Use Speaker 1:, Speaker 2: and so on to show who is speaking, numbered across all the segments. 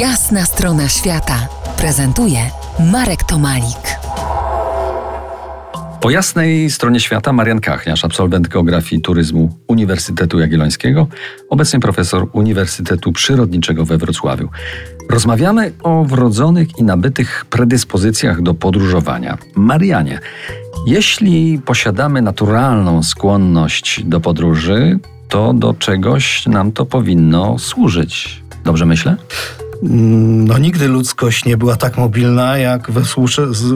Speaker 1: Jasna strona świata prezentuje Marek Tomalik.
Speaker 2: Po jasnej stronie świata Marian Kachniarz, absolwent geografii i turyzmu Uniwersytetu Jagiellońskiego, obecnie profesor Uniwersytetu Przyrodniczego we Wrocławiu. Rozmawiamy o wrodzonych i nabytych predyspozycjach do podróżowania. Marianie, jeśli posiadamy naturalną skłonność do podróży, to do czegoś nam to powinno służyć. Dobrze myślę?
Speaker 3: No nigdy ludzkość nie była tak mobilna jak we,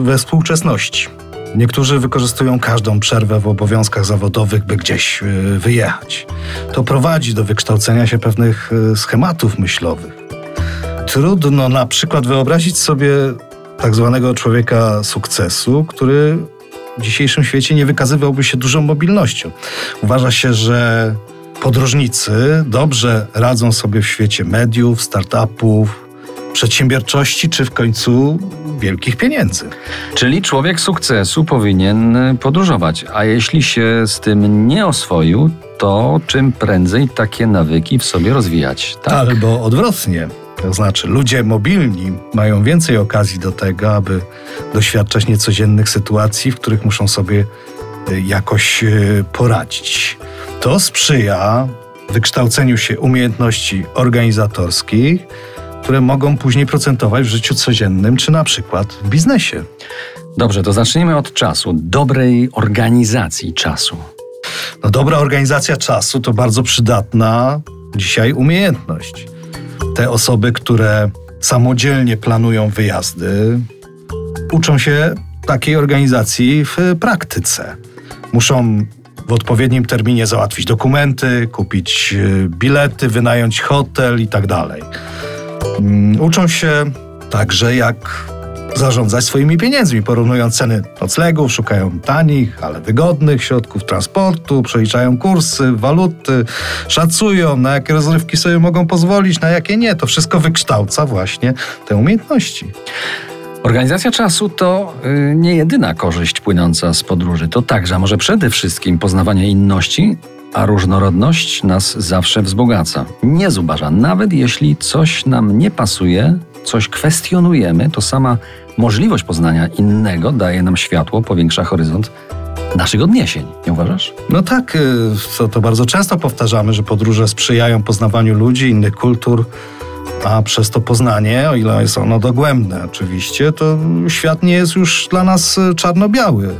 Speaker 3: we współczesności. Niektórzy wykorzystują każdą przerwę w obowiązkach zawodowych, by gdzieś y, wyjechać. To prowadzi do wykształcenia się pewnych y, schematów myślowych. Trudno na przykład wyobrazić sobie tak zwanego człowieka sukcesu, który w dzisiejszym świecie nie wykazywałby się dużą mobilnością. Uważa się, że podróżnicy dobrze radzą sobie w świecie mediów, startupów, przedsiębiorczości czy w końcu wielkich pieniędzy.
Speaker 2: Czyli człowiek sukcesu powinien podróżować, a jeśli się z tym nie oswoił, to czym prędzej takie nawyki w sobie rozwijać.
Speaker 3: Tak? Albo odwrotnie. To znaczy, ludzie mobilni mają więcej okazji do tego, aby doświadczać niecodziennych sytuacji, w których muszą sobie y, jakoś y, poradzić. To sprzyja wykształceniu się umiejętności organizatorskich, które mogą później procentować w życiu codziennym, czy na przykład w biznesie.
Speaker 2: Dobrze, to zacznijmy od czasu, dobrej organizacji czasu.
Speaker 3: No, dobra organizacja czasu to bardzo przydatna dzisiaj umiejętność. Te osoby, które samodzielnie planują wyjazdy, uczą się takiej organizacji w praktyce. Muszą w odpowiednim terminie załatwić dokumenty, kupić e, bilety, wynająć hotel i tak dalej. Mm, uczą się także, jak zarządzać swoimi pieniędzmi, porównując ceny noclegów, szukają tanich, ale wygodnych środków transportu, przeliczają kursy, waluty, szacują, na jakie rozrywki sobie mogą pozwolić, na jakie nie. To wszystko wykształca właśnie te umiejętności.
Speaker 2: Organizacja czasu to y, nie jedyna korzyść płynąca z podróży. To także, a może przede wszystkim poznawanie inności, a różnorodność nas zawsze wzbogaca. Nie zubaża, nawet jeśli coś nam nie pasuje, coś kwestionujemy, to sama możliwość poznania innego daje nam światło, powiększa horyzont naszych odniesień, nie uważasz?
Speaker 3: No tak, to, y, to bardzo często powtarzamy, że podróże sprzyjają poznawaniu ludzi, innych kultur, a przez to poznanie, o ile jest ono dogłębne oczywiście, to świat nie jest już dla nas y, czarno-biały.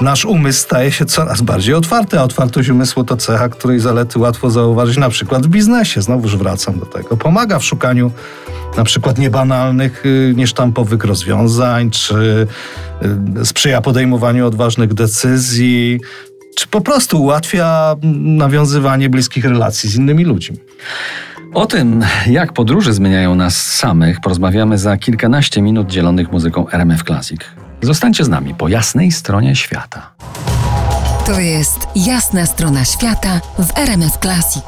Speaker 3: Nasz umysł staje się coraz bardziej otwarty, a otwartość umysłu to cecha, której zalety łatwo zauważyć na przykład w biznesie. Znowuż wracam do tego. Pomaga w szukaniu na przykład niebanalnych, y, niesztampowych rozwiązań, czy y, sprzyja podejmowaniu odważnych decyzji, czy po prostu ułatwia nawiązywanie bliskich relacji z innymi ludźmi.
Speaker 2: O tym, jak podróże zmieniają nas samych, porozmawiamy za kilkanaście minut dzielonych muzyką RMF Classic. Zostańcie z nami po jasnej stronie świata.
Speaker 1: To jest jasna strona świata w RMF Classic.